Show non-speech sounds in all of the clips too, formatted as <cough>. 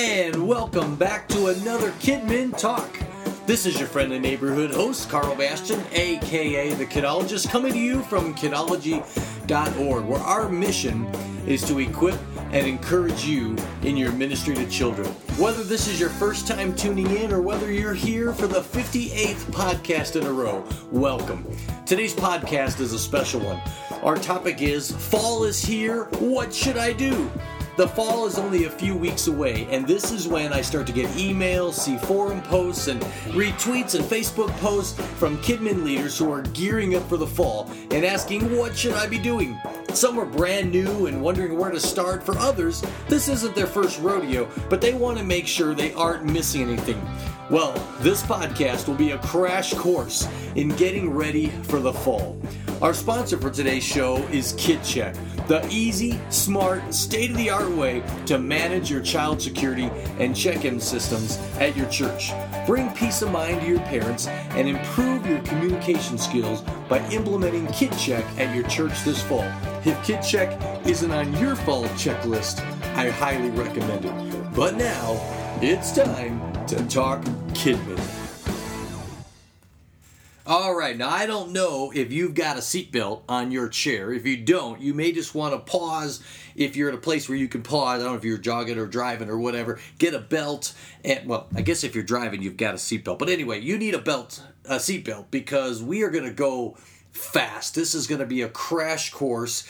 And welcome back to another Kidmin Talk. This is your friendly neighborhood host, Karl Bastian, aka the Kidologist, coming to you from kidology.org, where our mission is to equip and encourage you in your ministry to children. Whether this is your first time tuning in or whether you're here for the 58th podcast in a row, welcome. Today's podcast is a special one. Our topic is Fall is Here, What Should I Do? The fall is only a few weeks away, and this is when I start to get emails, see forum posts, and retweets and Facebook posts from Kidmin leaders who are gearing up for the fall and asking, What should I be doing? Some are brand new and wondering where to start. For others, this isn't their first rodeo, but they want to make sure they aren't missing anything. Well, this podcast will be a crash course in getting ready for the fall. Our sponsor for today's show is KidCheck the easy, smart, state of the art way to manage your child security and check in systems at your church. Bring peace of mind to your parents and improve your communication skills by implementing KidCheck at your church this fall. If KidCheck isn't on your fall checklist, I highly recommend it. But now, it's time to talk Kidmin. All right, now I don't know if you've got a seatbelt on your chair. If you don't, you may just want to pause if you're at a place where you can pause. I don't know if you're jogging or driving or whatever. Get a belt, and well, I guess if you're driving, you've got a seatbelt. But anyway, you need a belt, a seatbelt, because we are going to go fast. This is going to be a crash course.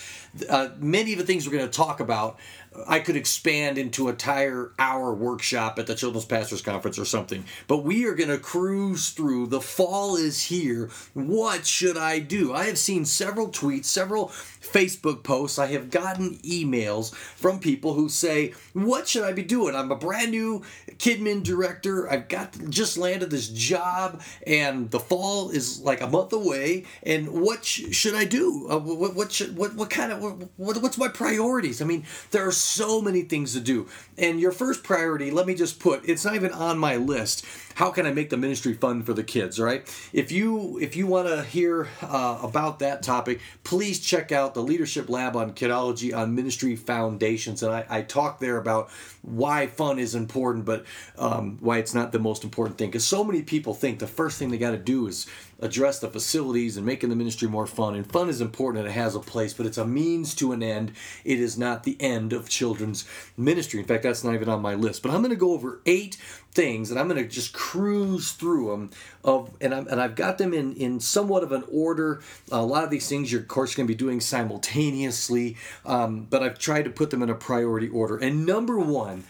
Uh, many of the things we're going to talk about I could expand into a entire hour workshop at the Children's Pastors Conference or something. But we are going to cruise through. The fall is here. What should I do? I have seen several tweets, several Facebook posts. I have gotten emails from people who say, "What should I be doing? I'm a brand new Kidmin director. I've got just landed this job, and the fall is like a month away. And what sh- should I do? Uh, what what should what what kind of what, what's my priorities? I mean, there are so many things to do. And your first priority, let me just put, it's not even on my list how can I make the ministry fun for the kids? Right? If you if you want to hear uh, about that topic, please check out the Leadership Lab on Kidology on Ministry Foundations, and I, I talk there about why fun is important, but um, why it's not the most important thing. Because so many people think the first thing they got to do is address the facilities and making the ministry more fun. And fun is important and it has a place, but it's a means to an end. It is not the end of children's ministry. In fact, that's not even on my list. But I'm going to go over eight things and I'm going to just cruise through them of and, i and I've got them in in somewhat of an order. A lot of these things you're of course going to be doing simultaneously um, but I've tried to put them in a priority order. And number one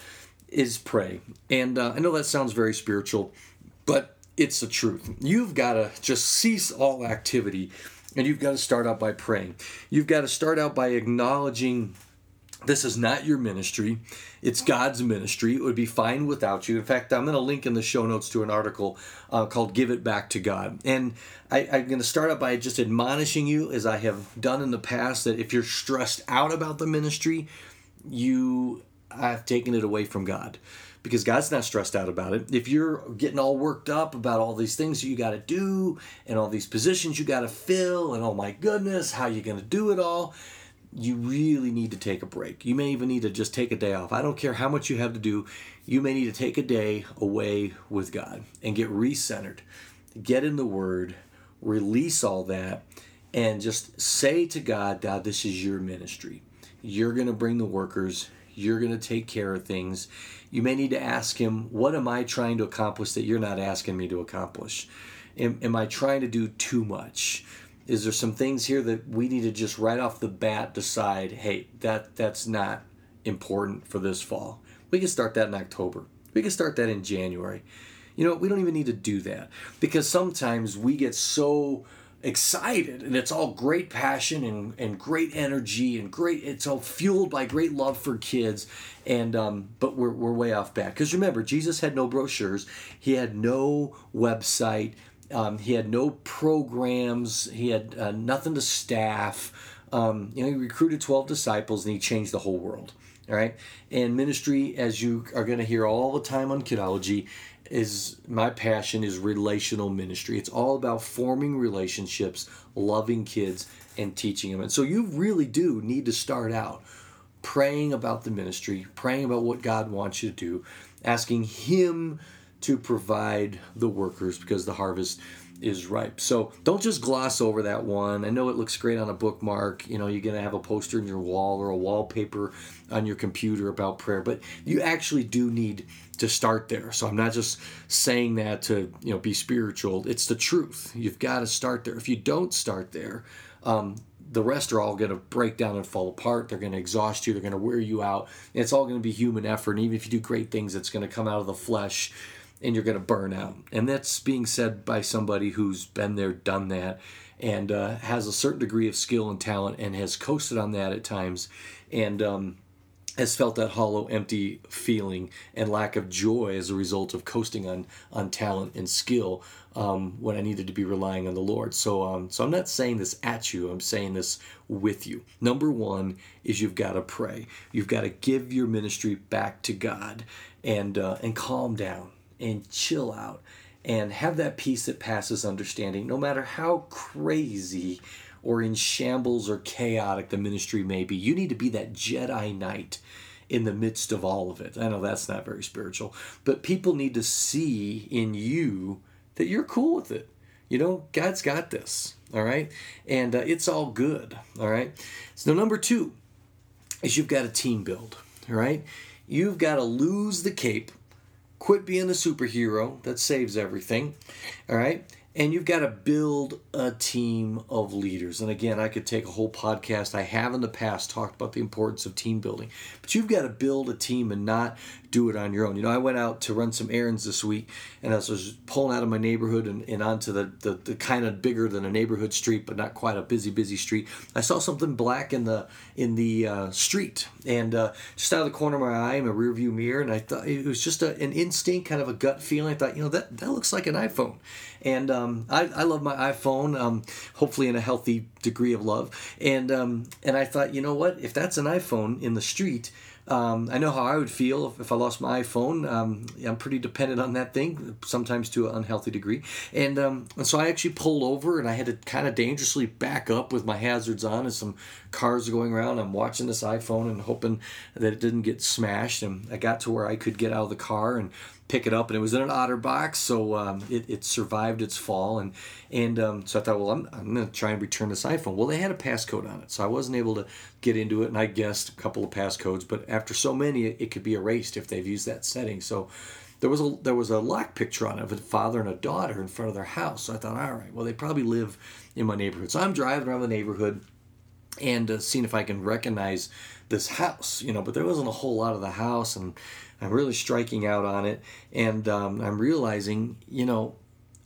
is pray. And uh, I know that sounds very spiritual but it's the truth. You've got to just cease all activity and you've got to start out by praying. You've got to start out by acknowledging this is not your ministry. It's God's ministry. It would be fine without you. In fact, I'm going to link in the show notes to an article uh, called Give It Back to God. And I, am going to start out by just admonishing you, as I have done in the past, that if you're stressed out about the ministry, you have taken it away from God because God's not stressed out about it. If you're getting all worked up about all these things you got to do and all these positions you got to fill, and oh my goodness, how you going to do it all? You really need to take a break. You may even need to just take a day off. I don't care how much you have to do. You may need to take a day away with God and get recentered. Get in the Word, release all that, and just say to God, God, this is your ministry. You're going to bring the workers, you're going to take care of things. You may need to ask Him, What am I trying to accomplish that you're not asking me to accomplish? Am, am I trying to do too much? Is there some things here that we need to just right off the bat decide hey that that's not important for this fall? We can start that in october. We can start that in january. You know we don't even need to do that because sometimes we get so excited and it's all great passion and, and great energy and great it's all fueled by great love for kids and um, but we're, we're way off back. Because remember jesus had no brochures. He had no website um, he had no programs. He had uh, nothing to staff. Um, you know, he recruited 12 disciples and he changed the whole world. All right. And ministry, as you are going to hear all the time on Kidology, is my passion is relational ministry. It's all about forming relationships, loving kids, and teaching them. And so you really do need to start out praying about the ministry, praying about what God wants you to do, asking Him to provide the workers because the harvest is ripe. So don't just gloss over that one. I know it looks great on a bookmark. You know, you're going to have a poster in your wall or a wallpaper on your computer about prayer, but you actually do need to start there. So I'm not just saying that to, you know, be spiritual. It's the truth. You've got to start there. If you don't start there, um, the rest are all going to break down and fall apart. They're going to exhaust you. They're going to wear you out. It's all going to be human effort. And even if you do great things, it's going to come out of the flesh and you're going to burn out. And that's being said by somebody who's been there, done that, and uh, has a certain degree of skill and talent and has coasted on that at times and um, has felt that hollow, empty feeling and lack of joy as a result of coasting on, on talent and skill um, when I needed to be relying on the Lord. So, um, so I'm not saying this at you, I'm saying this with you. Number one is you've got to pray. You've got to give your ministry back to God and, uh, and calm down and chill out and have that peace that passes understanding, no matter how crazy or in shambles or chaotic the ministry may be. You need to be that Jedi Knight in the midst of all of it. I know that's not very spiritual, but people need to see in you that you're cool with it. You know, God's got this, all right? And uh, it's all good, all right? So, number two is you've got a team build, all right? You've got to lose the cape quit being the superhero. That saves everything. All right and you've got to build a team of leaders. And again i could take a whole podcast. I have in the past talked about the importance of team building. But you've got to build a team and not do it on your own. You know, I went out to run some errands this week, and as I was pulling out of my neighborhood and, and onto the, the, the kind of bigger than a neighborhood street, but not quite a busy, busy street, I saw something black in the in the uh, street, and uh, just out of the corner of my eye in a rear view mirror, and I thought it was just a, an instinct, kind of a gut feeling. I thought, you know, that that looks like an iPhone, and um, I, I love my iPhone, um, hopefully in a healthy degree of love, and um, and I thought, you know what, if that's an iPhone in the street um, I know how I would feel if, if I lost my iPhone. Um, I'm pretty dependent on that thing, sometimes to an unhealthy degree. And, um, and so I actually pulled over and I had to kind of dangerously back up with my hazards on and some cars going around. I'm watching this iPhone and hoping that it didn't get smashed. And I got to where I could get out of the car and pick it up, and it was in an OtterBox, so um, it, it survived its fall. And and um, so I thought, well, I'm, I'm going to try and return this iPhone. Well, they had a passcode on it, so I wasn't able to get into it, and I guessed a couple of passcodes, but after so many, it, it could be erased if they've used that setting. So there was a there was a lock picture on it of a father and a daughter in front of their house. So I thought, all right, well, they probably live in my neighborhood. So I'm driving around the neighborhood and uh, seeing if I can recognize this house, you know, but there wasn't a whole lot of the house, and I'm really striking out on it, and um, I'm realizing, you know,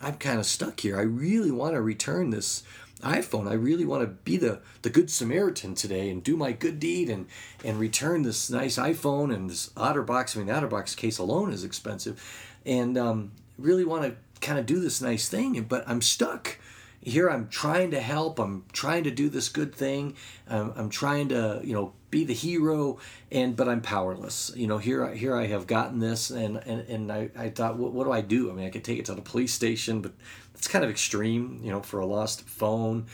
I'm kind of stuck here. I really want to return this iPhone. I really want to be the, the good Samaritan today and do my good deed and and return this nice iPhone and this OtterBox. I mean, the OtterBox case alone is expensive, and um, really want to kind of do this nice thing, but I'm stuck here I'm trying to help. I'm trying to do this good thing. Um, I'm trying to, you know, be the hero, and but I'm powerless. You know, here here I have gotten this, and and, and I, I thought, what, what do I do? I mean, I could take it to the police station, but it's kind of extreme, you know, for a lost phone.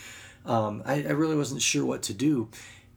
Um, I, I really wasn't sure what to do,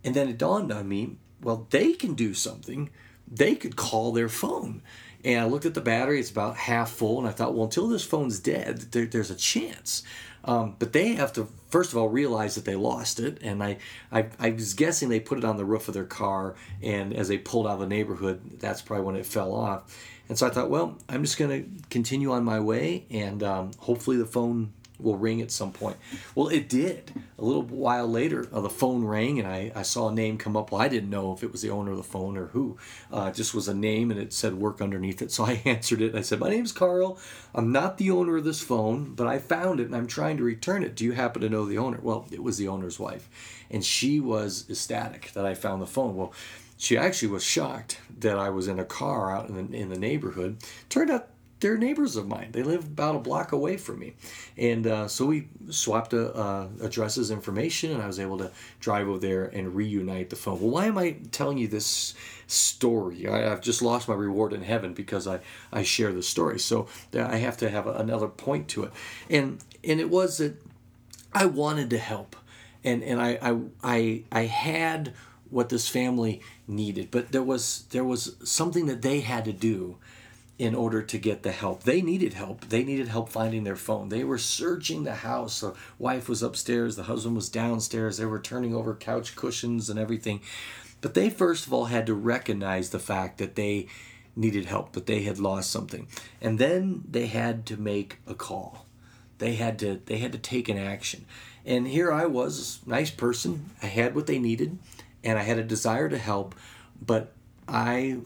and then it dawned on me, well, they can do something. They could call their phone. And I looked at the battery; it's about half full, and I thought, well, until this phone's dead, there, there's a chance. Um, but they have to first of all realize that they lost it, and I, I, I was guessing they put it on the roof of their car, and as they pulled out of the neighborhood, that's probably when it fell off. And so I thought, well, I'm just going to continue on my way, and um, hopefully the phone will ring at some point. Well, it did. A little while later, uh, the phone rang and I, I saw a name come up. Well, I didn't know if it was the owner of the phone or who. Uh, it just was a name and it said work underneath it. So I <laughs> answered it. I said, My name's Karl. I'm not the owner of this phone, but I found it and I'm trying to return it. Do you happen to know the owner? Well, it was the owner's wife. And she was ecstatic that I found the phone. Well, she actually was shocked that I was in a car out in the, in the neighborhood. Turned out they're neighbors of mine. They live about a block away from me, and uh, so we swapped uh, uh, addresses, information, and I was able to drive over there and reunite the phone. Well, why am I telling you this story? I, have just lost my reward in heaven because I I share the story. So I have to have another point to it, and and it was that I wanted to help, and and I I I, I had what this family needed, but there was there was something that they had to do in order to get the help. They needed help. They needed help finding their phone. They were searching the house. The wife was upstairs, the husband was downstairs. They were turning over couch cushions and everything. But they first of all had to recognize the fact that they needed help, that they had lost something. And then they had to make a call. They had to they had to take an action. And here I was, nice person. I had what they needed and I had a desire to help, but I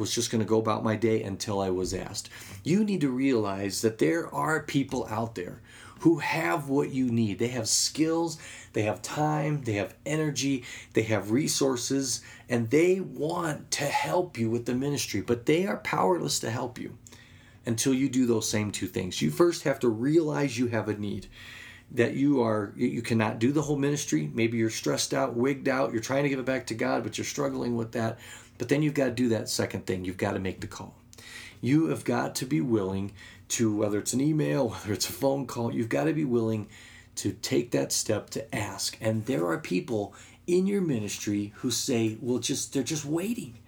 was just going to go about my day until I was asked. You need to realize that there are people out there who have what you need. They have skills, they have time, they have energy, they have resources, and they want to help you with the ministry, but they are powerless to help you until you do those same two things. You first have to realize you have a need that you are you cannot do the whole ministry maybe you're stressed out wigged out you're trying to give it back to god but you're struggling with that but then you've got to do that second thing. You've got to make the call. You have got to be willing to whether it's an email whether it's a phone call you've got to be willing to take that step to ask. And there are people in your ministry who say well just they're just waiting.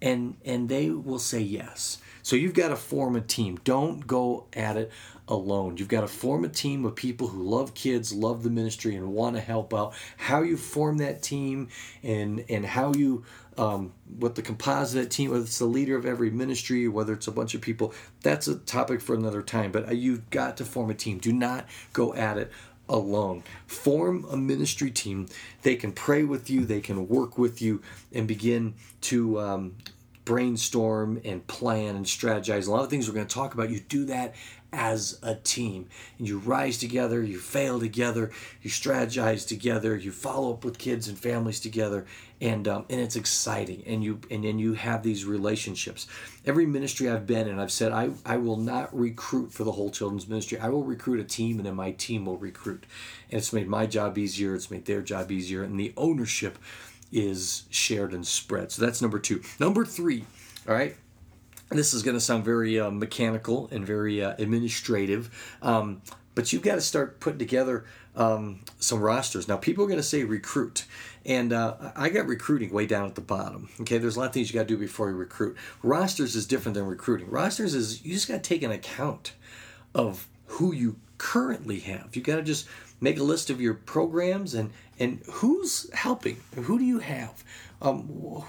And and they will say yes so you've got to form a team don't go at it alone. You've got to form a team of people who love kids, love the ministry, and want to help out. How you form that team and and how you um, what the composite team, whether it's the leader of every ministry, whether it's a bunch of people, that's a topic for another time. But uh, you've got to form a team. Do not go at it alone. Form a ministry team. They can pray with you, they can work with you, and begin to um, brainstorm and plan and strategize. A lot of things we're going to talk about. You do that as a team. And you rise together, you fail together, you strategize together, you follow up with kids and families together, and um, and it's exciting. And you and then you have these relationships. Every ministry I've been in, I've said I I will not recruit for the whole children's ministry. I will recruit a team, and then my team will recruit. And it's made my job easier. It's made their job easier, and the ownership is shared and spread. So that's number two. Number three. All right this is going to sound very uh, mechanical and very uh, administrative, um, but you've got to start putting together um, some rosters. Now, people are going to say recruit, and uh, I got recruiting way down at the bottom. Okay, there's a lot of things you got to do before you recruit. Rosters is different than recruiting. Rosters is you just got to take an account of who you currently have. You got to just make a list of your programs and and who's helping. Who do you have? um,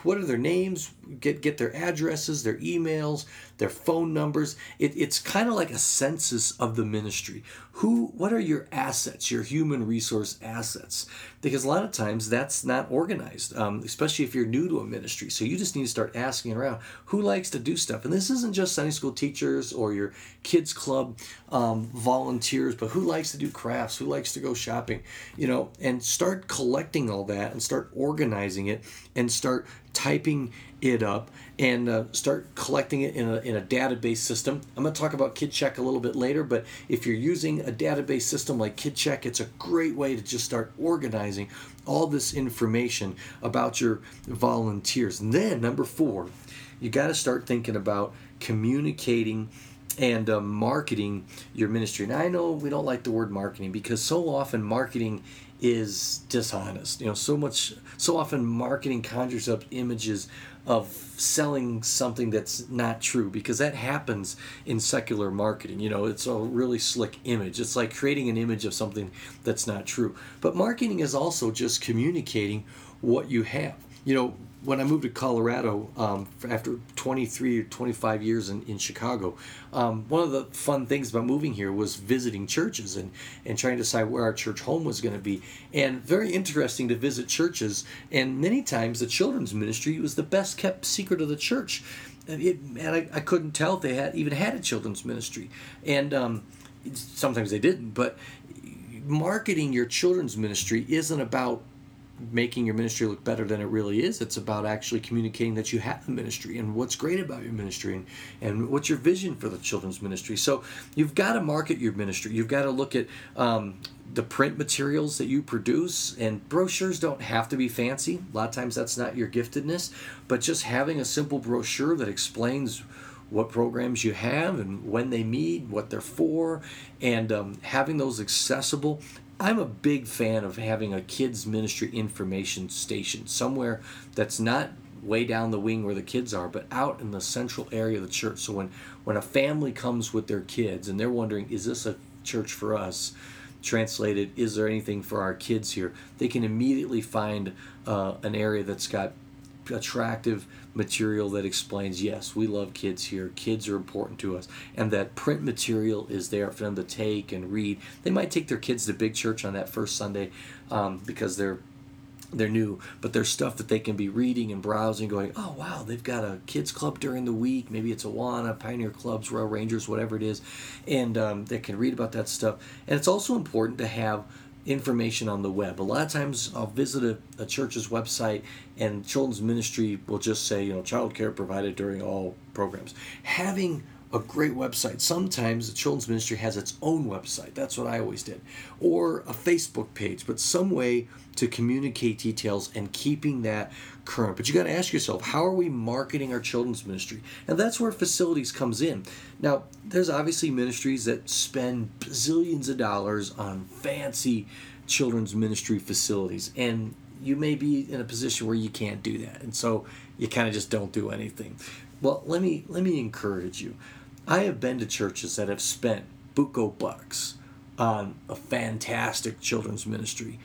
what are their names, get get their addresses, their emails, their phone numbers. It, it's kind of like a census of the ministry. Who, what are your assets, your human resource assets? Because a lot of times that's not organized, um, especially if you're new to a ministry. So you just need to start asking around who likes to do stuff. And this isn't just Sunday school teachers or your kids club um, volunteers, but who likes to do crafts, who likes to go shopping, you know, and start collecting all that and start organizing it and start typing it up and uh, start collecting it in a, in a database system. I'm going to talk about KidCheck a little bit later, but if you're using a database system like KidCheck, it's a great way to just start organizing all this information about your volunteers. And then, number four, you got to start thinking about communicating and uh, marketing your ministry. And I know we don't like the word marketing because so often marketing is dishonest. You know, so much, so often marketing conjures up images of selling something that's not true because that happens in secular marketing. You know, it's a really slick image. It's like creating an image of something that's not true. But marketing is also just communicating what you have. You know, when I moved to Colorado um, after 23 or 25 years in, in Chicago, um, one of the fun things about moving here was visiting churches and, and trying to decide where our church home was going to be. And very interesting to visit churches. And many times the children's ministry was the best kept secret of the church. It, and I, I couldn't tell if they had even had a children's ministry. And um, sometimes they didn't. But marketing your children's ministry isn't about making your ministry look better than it really is. It's about actually communicating that you have a ministry and what's great about your ministry and, and what's your vision for the children's ministry. So you've got to market your ministry. You've got to look at um, the print materials that you produce and brochures don't have to be fancy. A lot of times that's not your giftedness, but just having a simple brochure that explains what programs you have and when they meet, what they're for, and um, having those accessible I'm a big fan of having a kids ministry information station somewhere that's not way down the wing where the kids are, but out in the central area of the church. So when when a family comes with their kids and they're wondering, is this a church for us? Translated, is there anything for our kids here? They can immediately find uh, an area that's got attractive material that explains yes we love kids here. Kids are important to us. And that print material is there for them to take and read. They might take their kids to big church on that first sunday um, because they're they're new, but there's stuff that they can be reading and browsing, going, oh wow, they've got a kids club during the week. Maybe it's Awana, Pioneer Clubs, Royal Rangers, whatever it is, and um, they can read about that stuff. And it's also important to have information on the web. A lot of times I'll visit a, a church's website and children's ministry will just say, you know, child care provided during all programs. Having a great website. Sometimes the children's ministry has its own website. That's what I always did. Or a Facebook page, but some way to communicate details and keeping that current. But you got to ask yourself, how are we marketing our children's ministry? And that's where facilities comes in. Now, there's obviously ministries that spend bazillions of dollars on fancy children's ministry facilities and you may be in a position where you can't do that. And so you kind of just don't do anything. Well, let me let me encourage you. I have been to churches that have spent buco bucks on a fantastic children's ministry,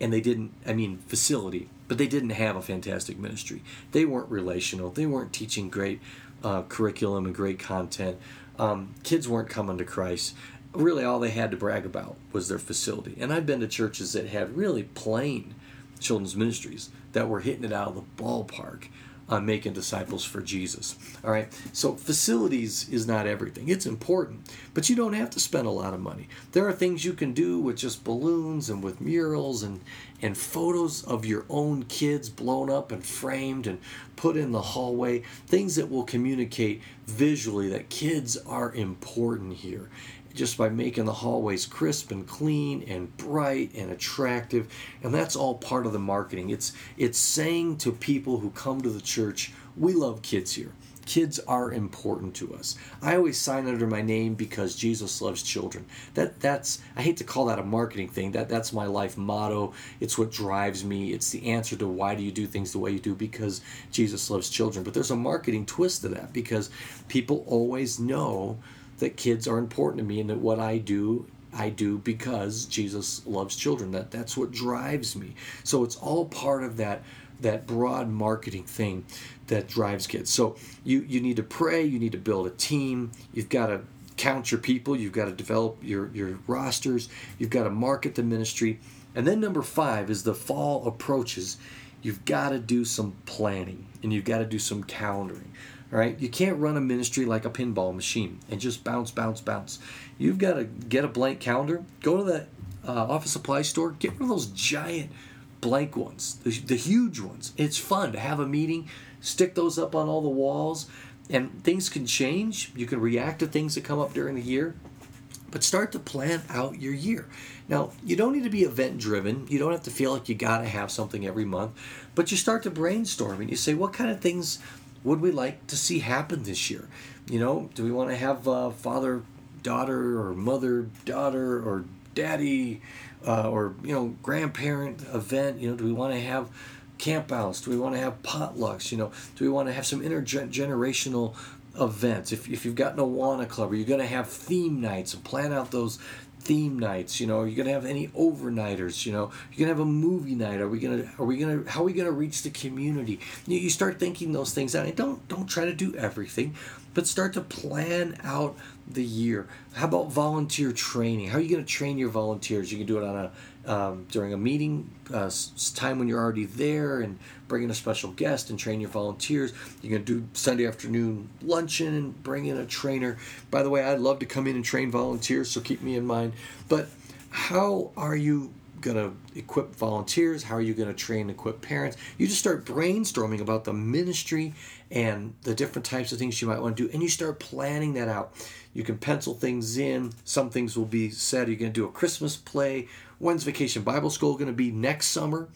and they didn't. I mean, facility, but they didn't have a fantastic ministry. They weren't relational. They weren't teaching great uh, curriculum and great content. Um, kids weren't coming to Christ. Really, all they had to brag about was their facility. And I've been to churches that had really plain children's ministries that were hitting it out of the ballpark making disciples for Jesus. All right, so facilities is not everything. It's important, but you don't have to spend a lot of money. There are things you can do with just balloons and with murals and and photos of your own kids blown up and framed and put in the hallway. Things that will communicate visually that kids are important here just by making the hallways crisp and clean and bright and attractive and that's all part of the marketing. It's it's saying to people who come to the church we love kids here. Kids are important to us. I always sign under my name because jesus loves children. That that's i hate to call that a marketing thing. That that's my life motto. It's what drives me. It's the answer to why do you do things the way you do because jesus loves children. But there's a marketing twist to that because people always know that kids are important to me and that what I do I do because Jesus loves children. That that's what drives me. So it's all part of that that broad marketing thing that drives kids. So you you need to pray, you need to build a team, you've got to count your people, you've got to develop your your rosters, you've got to market the ministry. And then number 5 is the fall approaches. You've got to do some planning and you've got to do some calendaring. Right, you can't run a ministry like a pinball machine and just bounce, bounce, bounce. You've got to get a blank calendar. Go to the uh, office supply store. Get one of those giant blank ones, the, the huge ones. It's fun to have a meeting. Stick those up on all the walls, and things can change. You can react to things that come up during the year but start to plan out your year. Now, you don't need to be event driven. You don't have to feel like you got to have something every month, but you start to brainstorm and you say, what kind of things would we like to see happen this year? You know, do we want to have a father daughter or mother daughter or daddy uh, or you know grandparent event? You know, do we want to have campouts? Do we want to have potlucks? You know, do we want to have some intergenerational events? If, if you've got an Awana club, are you going to have theme nights and plan out those theme nights you know? Are you going to have any overnighters you know? You're going to have a movie night? Are we going to are we going to how are we going to reach the community? You, you start thinking those things out. And don't don't try to do everything but start to plan out the year. How about volunteer training? How are you going to train your volunteers? You can do it on a um, during a meeting uh, time when you're already there and bring in a special guest and train your volunteers. You can do Sunday afternoon luncheon and bring in a trainer. By the way, I'd love to come in and train volunteers, so keep me in mind. But how are you going to equip volunteers? How are you going to train and equip parents? You just start brainstorming about the ministry and the different types of things you might want to do, and you start planning that out. You can pencil things in. Some things will be said. You're going to do a Christmas play. When's Vacation Bible School going to be next summer?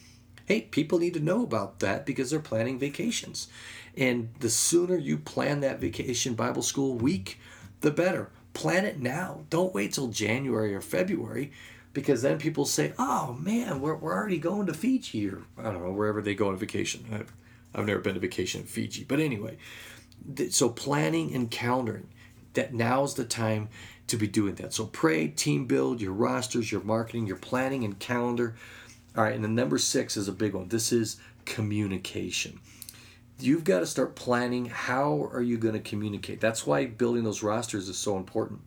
Hey, people need to know about that because they're planning vacations. And the sooner you plan that vacation Bible school week, the better. Plan it now. Don't wait till January or February. because then people say, "Oh man, we're, we're already going to Fiji or I don't know wherever they go on vacation." I've, I've never been to vacation in Fiji, but anyway, so planning and calendaring that now's the time to be doing that. So pray, team build, your rosters, your marketing, your planning and calendar. All right, and then number six is a big one. This is communication. You've got to start planning how are you going to communicate. That's why building those rosters is so important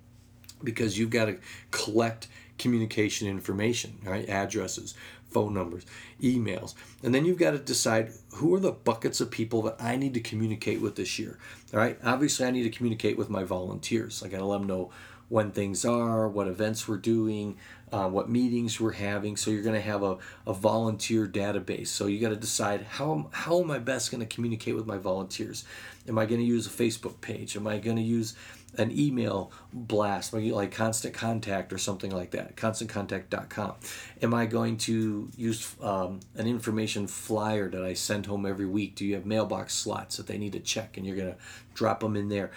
because you've got to collect communication information, right? Addresses, phone numbers, emails. And then you've got to decide who are the buckets of people that I need to communicate with this year. All right. Obviously, I need to communicate with my volunteers. I got to let them know when things are, what events we're doing, uh, what meetings we're having. So you're going to have a, a volunteer database. So you got to decide how, how am I best going to communicate with my volunteers? Am I going to use a Facebook page? Am I going to use an email blast, like Constant Contact or something like that, constantcontact.com? Am I going to use um, an information flyer that I send home every week? Do you have mailbox slots that they need to check and you're going to drop them in there?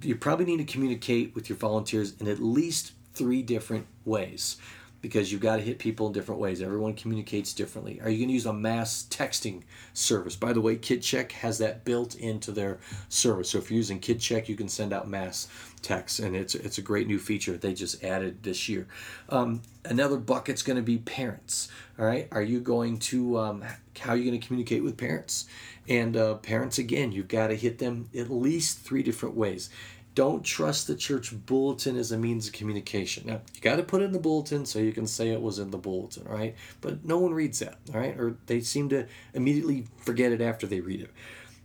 You probably need to communicate with your volunteers in at least three different ways because you've got to hit people in different ways. Everyone communicates differently. Are you going to use a mass texting service? By the way, KidCheck has that built into their service. So if you're using KidCheck, you can send out mass texts, and it's it's a great new feature they just added this year. Um, another bucket's going to be parents. All right, are you going to um, how are you going to communicate with parents? And uh, parents again, you've got to hit them at least three different ways don't trust the church bulletin as a means of communication. Now, you got to put it in the bulletin so you can say it was in the bulletin, right? But no one reads that, right? Or they seem to immediately forget it after they read it.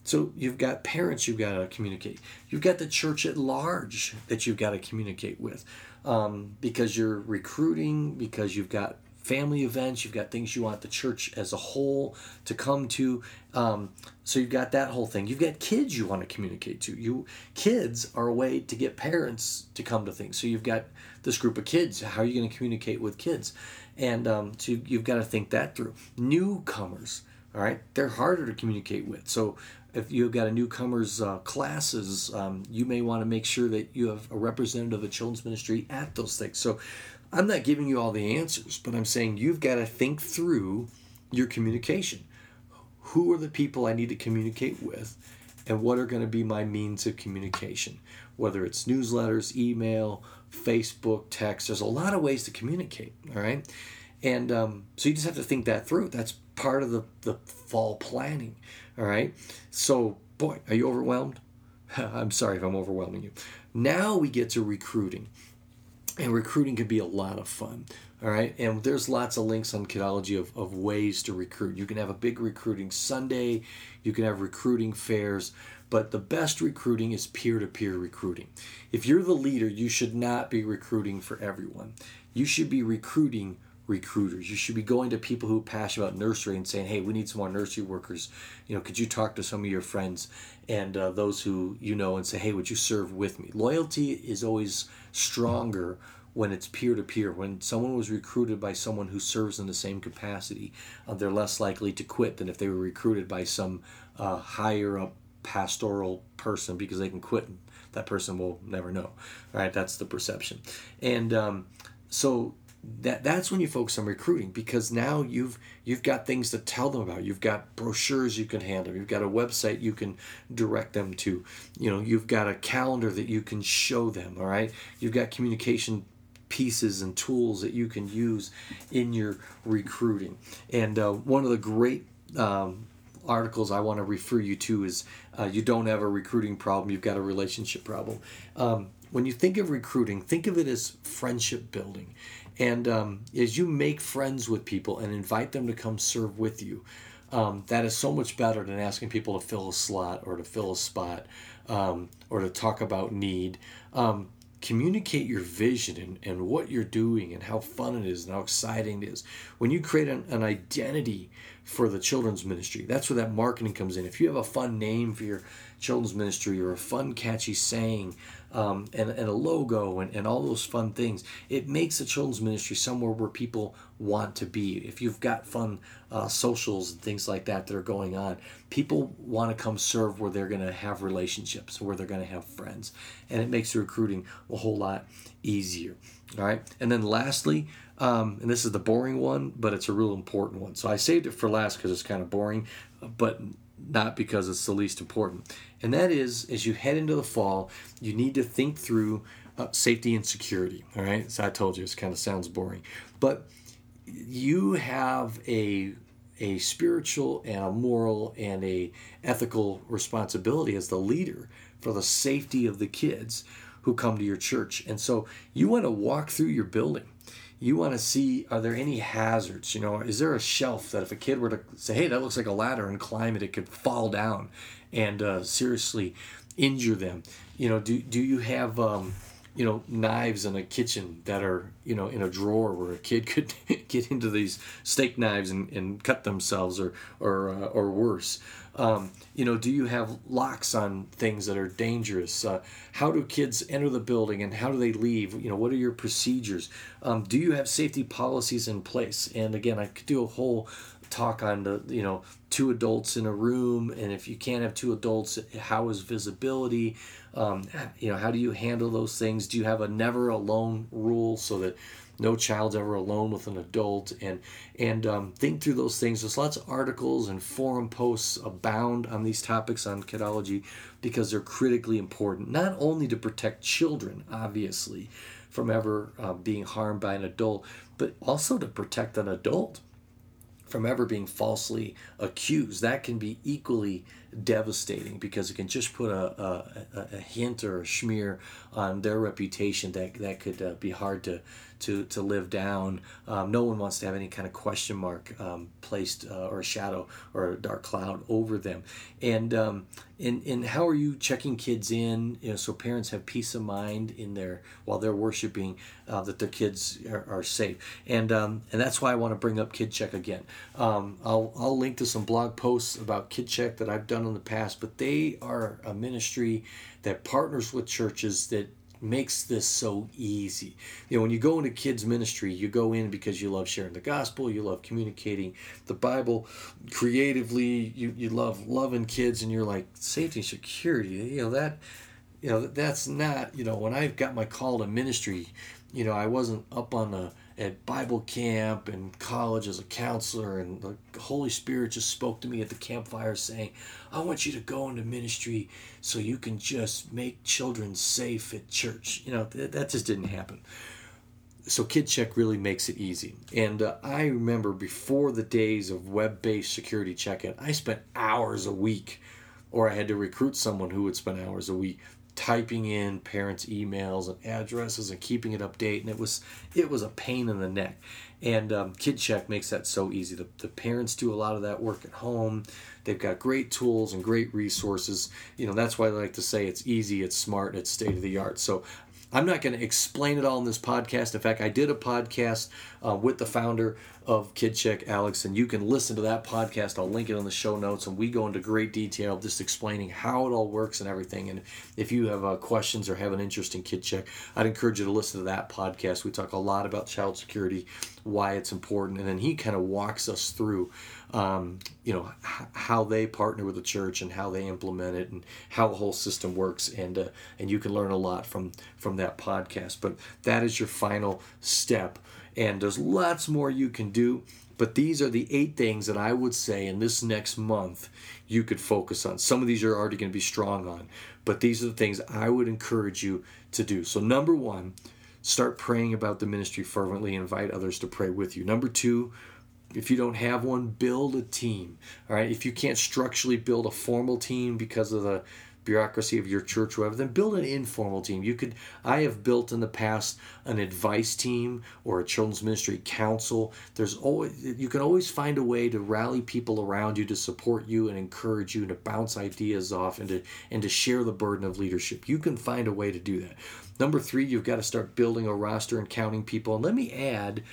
So you've got parents you've got to communicate. You've got the church at large that you've got to communicate with um, because you're recruiting, because you've got family events, you've got things you want the church as a whole to come to. Um, so you've got that whole thing. You've got kids you want to communicate to. You kids are a way to get parents to come to things. So you've got this group of kids. How are you going to communicate with kids? And um, so you've got to think that through. Newcomers, all right, they're harder to communicate with. So if you've got a newcomers uh, classes, um, you may want to make sure that you have a representative of children's ministry at those things. So I'm not giving you all the answers, but I'm saying you've got to think through your communication. Who are the people I need to communicate with? And what are going to be my means of communication? Whether it's newsletters, email, Facebook, text, there's a lot of ways to communicate, all right? And um, so you just have to think that through. That's part of the, the fall planning, all right? So, boy, are you overwhelmed? <laughs> I'm sorry if I'm overwhelming you. Now we get to recruiting and recruiting can be a lot of fun all right? And there's lots of links on kidology of, of ways to recruit. You can have a big recruiting sunday. You can have recruiting fairs. But the best recruiting is peer-to-peer recruiting. If you're the leader you should not be recruiting for everyone. You should be recruiting recruiters you should be going to people who are passionate about nursery and saying hey we need some more nursery workers you know could you talk to some of your friends and uh, those who you know and say hey would you serve with me loyalty is always stronger when it's peer to peer. When someone was recruited by someone who serves in the same capacity, uh, they're less likely to quit than if they were recruited by some uh, higher up pastoral person because they can quit and that person will never know. Right, that's the perception. And um, so that that's when you focus on recruiting because now you've you've got things to tell them about you've got brochures you can hand them you've got a website you can direct them to you know you've got a calendar that you can show them all right you've got communication pieces and tools that you can use in your recruiting. And uh, one of the great um, articles I want to refer you to is uh, You Don't Have a Recruiting Problem, You've Got a Relationship Problem. Um, when you think of recruiting, think of it as friendship building. And um, as you make friends with people and invite them to come serve with you, um, that is so much better than asking people to fill a slot or to fill a spot um, or to talk about need. Um, communicate your vision and, and what you're doing and how fun it is and how exciting it is. When you create an, an identity for the children's ministry, that's where that marketing comes in. If you have a fun name for your children's ministry or a fun, catchy saying um, and, and a logo and, and all those fun things, it makes a children's ministry somewhere where people want to be. If you've got fun uh, socials and things like that that are going on, people want to come serve where they're going to have relationships, where they're going to have friends. And it makes recruiting a whole lot easier. All right. And then lastly, um, and this is the boring one, but it's a real important one. So I saved it for last because it's kind of boring, but not because it's the least important. And that is, as you head into the fall, you need to think through uh, safety and security. All right. So I told you, it kind of sounds boring, but you have a a spiritual and a moral and a ethical responsibility as the leader for the safety of the kids who come to your church. And so you want to walk through your building you want to see are there any hazards? You know is there a shelf that if a kid were to say hey that looks like a ladder and climb it it could fall down and uh, seriously injure them? You know do, do you have um, you know knives in a kitchen that are you know in a drawer where a kid <laughs> could get into these steak knives and, and cut themselves or or uh, or worse um, you know do you have locks on things that are dangerous? Uh, how do kids enter the building and how do they leave? You know what are your procedures? Um, do you have safety policies in place? And again i could do a whole talk on the you know two adults in a room and if you can't have two adults how is visibility? Um, you know how do you handle those things? Do you have a never alone rule so that no child's ever alone with an adult and and um, think through those things there's lots of articles and forum posts abound on these topics on kidology because they're critically important not only to protect children obviously from ever uh, being harmed by an adult but also to protect an adult from ever being falsely accused. That can be equally devastating because it can just put a, a, a hint or a smear on their reputation that, that could uh, be hard to, to, to live down. Um, no one wants to have any kind of question mark um, placed uh, or a shadow or a dark cloud over them. And, um, and, and how are you checking kids in you know, so parents have peace of mind in their while they're worshiping uh, that their kids are, are safe. And, um, and that's why I want to bring up KidCheck again. Um, I'll, I'll link to some blog posts about KidCheck that I've done in the past, but they are a ministry that partners with churches that makes this so easy. You know, when you go into kids ministry, you go in because you love sharing the gospel, you love communicating the Bible creatively, you, you love loving kids and you're like safety and security, you know, that you know, that's not, you know, when I've got my call to ministry, you know, I wasn't up on the at Bible camp and college as a counselor, and the Holy Spirit just spoke to me at the campfire saying, I want you to go into ministry so you can just make children safe at church. You know, that, that just didn't happen. So KidCheck really makes it easy. And uh, I remember before the days of web based security check in, I spent hours a week, or I had to recruit someone who would spend hours a week typing in parents' emails and addresses and keeping it update, and it was it was a pain in the neck. And um, KidCheck makes that so easy. The, the parents do a lot of that work at home. They've got great tools and great resources. You know that's why I like to say it's easy, it's smart, it's state of the art. So I'm not going to explain it all in this podcast. In fact, I did a podcast uh, with the founder of KidCheck, Alex, and you can listen to that podcast. I'll link it in the show notes, and we go into great detail just explaining how it all works and everything. And if you have uh, questions or have an interest in KidCheck, I'd encourage you to listen to that podcast. We talk a lot about child security, why it's important, and then he kind of walks us through um, you know h- how they partner with the church and how they implement it and how the whole system works and uh, and you can learn a lot from from that podcast but that is your final step and there's lots more you can do but these are the eight things that I would say in this next month you could focus on. Some of these you're already going to be strong on, but these are the things I would encourage you to do. So, number one, start praying about the ministry fervently, invite others to pray with you. Number two, if you don't have one, build a team. All right. If you can't structurally build a formal team because of the bureaucracy of your church whatever, then build an informal team. You could I have built in the past an advice team or a children's ministry council. There's always you can always find a way to rally people around you to support you and encourage you and to bounce ideas off and to and to share the burden of leadership. You can find a way to do that. Number three, you've got to start building a roster and counting people. And let me add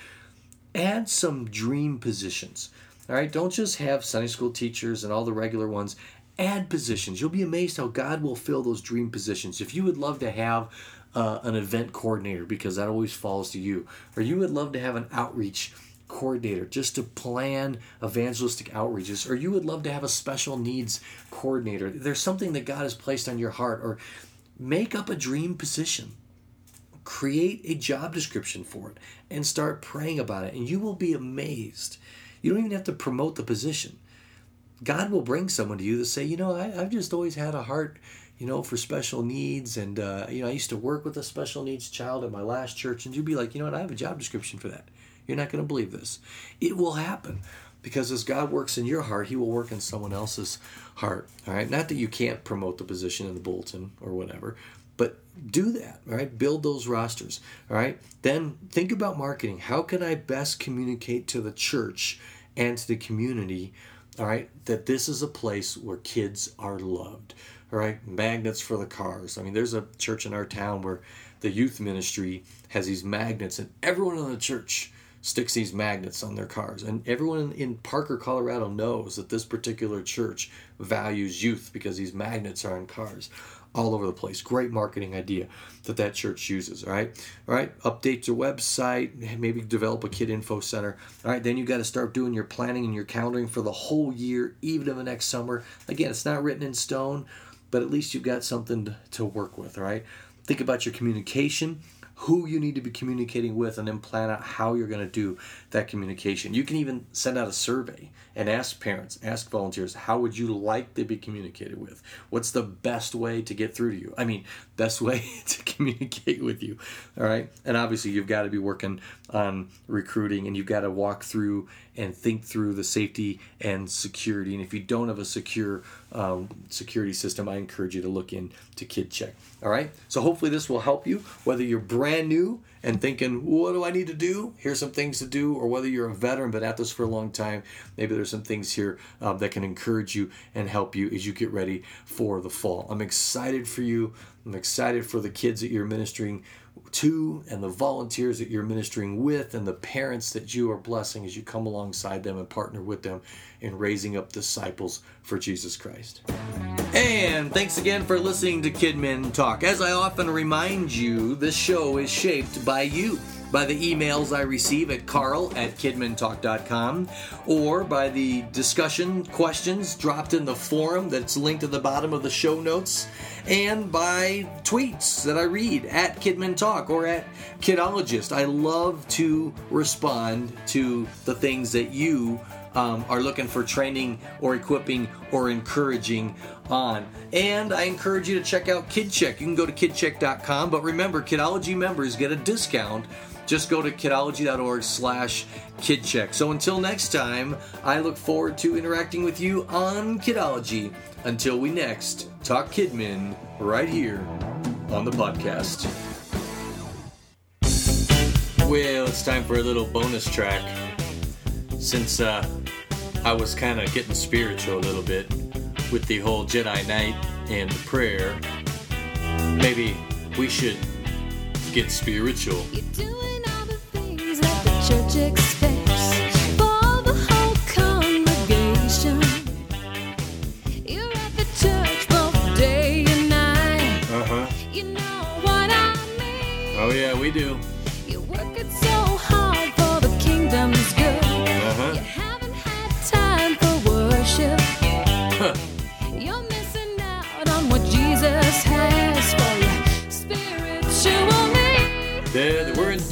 add some dream positions. All right, don't just have Sunday school teachers and all the regular ones. Add positions. You'll be amazed how God will fill those dream positions. If you would love to have uh, an event coordinator, because that always falls to you, or you would love to have an outreach coordinator just to plan evangelistic outreaches, or you would love to have a special needs coordinator. There's something that God has placed on your heart, or make up a dream position. Create a job description for it and start praying about it, and you will be amazed. You don't even have to promote the position. God will bring someone to you to say, you know, I, have just always had a heart, you know, for special needs. And, uh, you know, I used to work with a special needs child at my last church. And you'd be like, you know what, I have a job description for that. You're not going to believe this. It will happen because as God works in your heart, He will work in someone else's heart. All right. Not that you can't promote the position in the bulletin or whatever, but do that. All right. Build those rosters. All right. Then think about marketing. How can I best communicate to the church and to the community? All right. That this is a place where kids are loved. All right. Magnets for the cars. I mean, there's a church in our town where the youth ministry has these magnets, and everyone in the church sticks these magnets on their cars. And everyone in Parker, Colorado knows that this particular church values youth because these magnets are on cars all over the place. Great marketing idea that that church uses. All right, all right. Update your website. Maybe develop a kid info center. All right. Then you got to start doing your planning and your calendaring for the whole year, even in the next summer. Again, it's not written in stone, but at least you've got something to work with. All right. Think about your communication who you need to be communicating with and then plan out how you're going to do that communication. You can even send out a survey and ask parents, ask volunteers, how would you like to be communicated with? What's the best way to get through to you? I mean, best way <laughs> to communicate with you. All right. And obviously, you've got to be working on recruiting and you've got to walk through and think through the safety and security. And if you don't have a secure um, security system, I encourage you to look into KidCheck. All right. So hopefully this will help you, whether you're brand new and thinking, what do I need to do? Here's some things to do, or whether you're a veteran but at this for a long time, maybe there's some things here uh, that can encourage you and help you as you get ready for the fall. I'm excited for you. I'm excited for the kids that you're ministering to and the volunteers that you're ministering with and the parents that you are blessing as you come alongside them and partner with them in raising up disciples for Jesus Christ. And thanks again for listening to Kidmin Talk. As I often remind you, this show is shaped by you by the emails I receive at karl at kidmintalk.com or by the discussion questions dropped in the forum that's linked at the bottom of the show notes and by tweets that I read at Kidmin Talk or at Kidologist. I love to respond to the things that you um, are looking for training or equipping or encouraging on. And I encourage you to check out KidCheck. You can go to kidcheck.com, but remember, Kidology members get a discount just go to kidology.org slash kidcheck. So until next time, I look forward to interacting with you on Kidology. Until we next talk Kidmin right here on the podcast. Well, it's time for a little bonus track. Since uh, I was kind of getting spiritual a little bit with the whole Jedi Knight and the prayer, maybe we should get spiritual church expects for the whole congregation. You're at the church both day and night. Uh huh. You know what I mean. Oh, yeah, we do.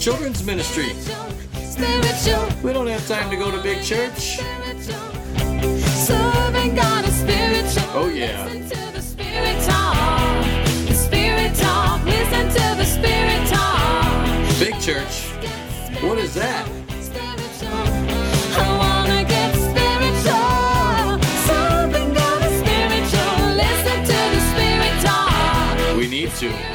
Children's ministry. We don't have time to go to big church. Serving God is spiritual. Oh yeah. Listen to the spirit talk. The spirit talk. Listen to the spirit talk. Big church. What is that? We need to.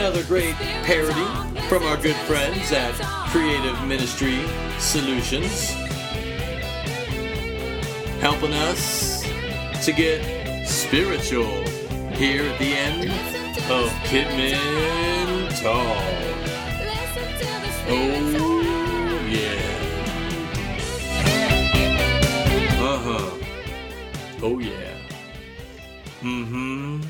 another great parody from our good friends at Creative Ministry Solutions, helping us to get spiritual here at the end of Kidmin Talk. Oh, yeah. Uh huh. Oh, yeah. Mm hmm.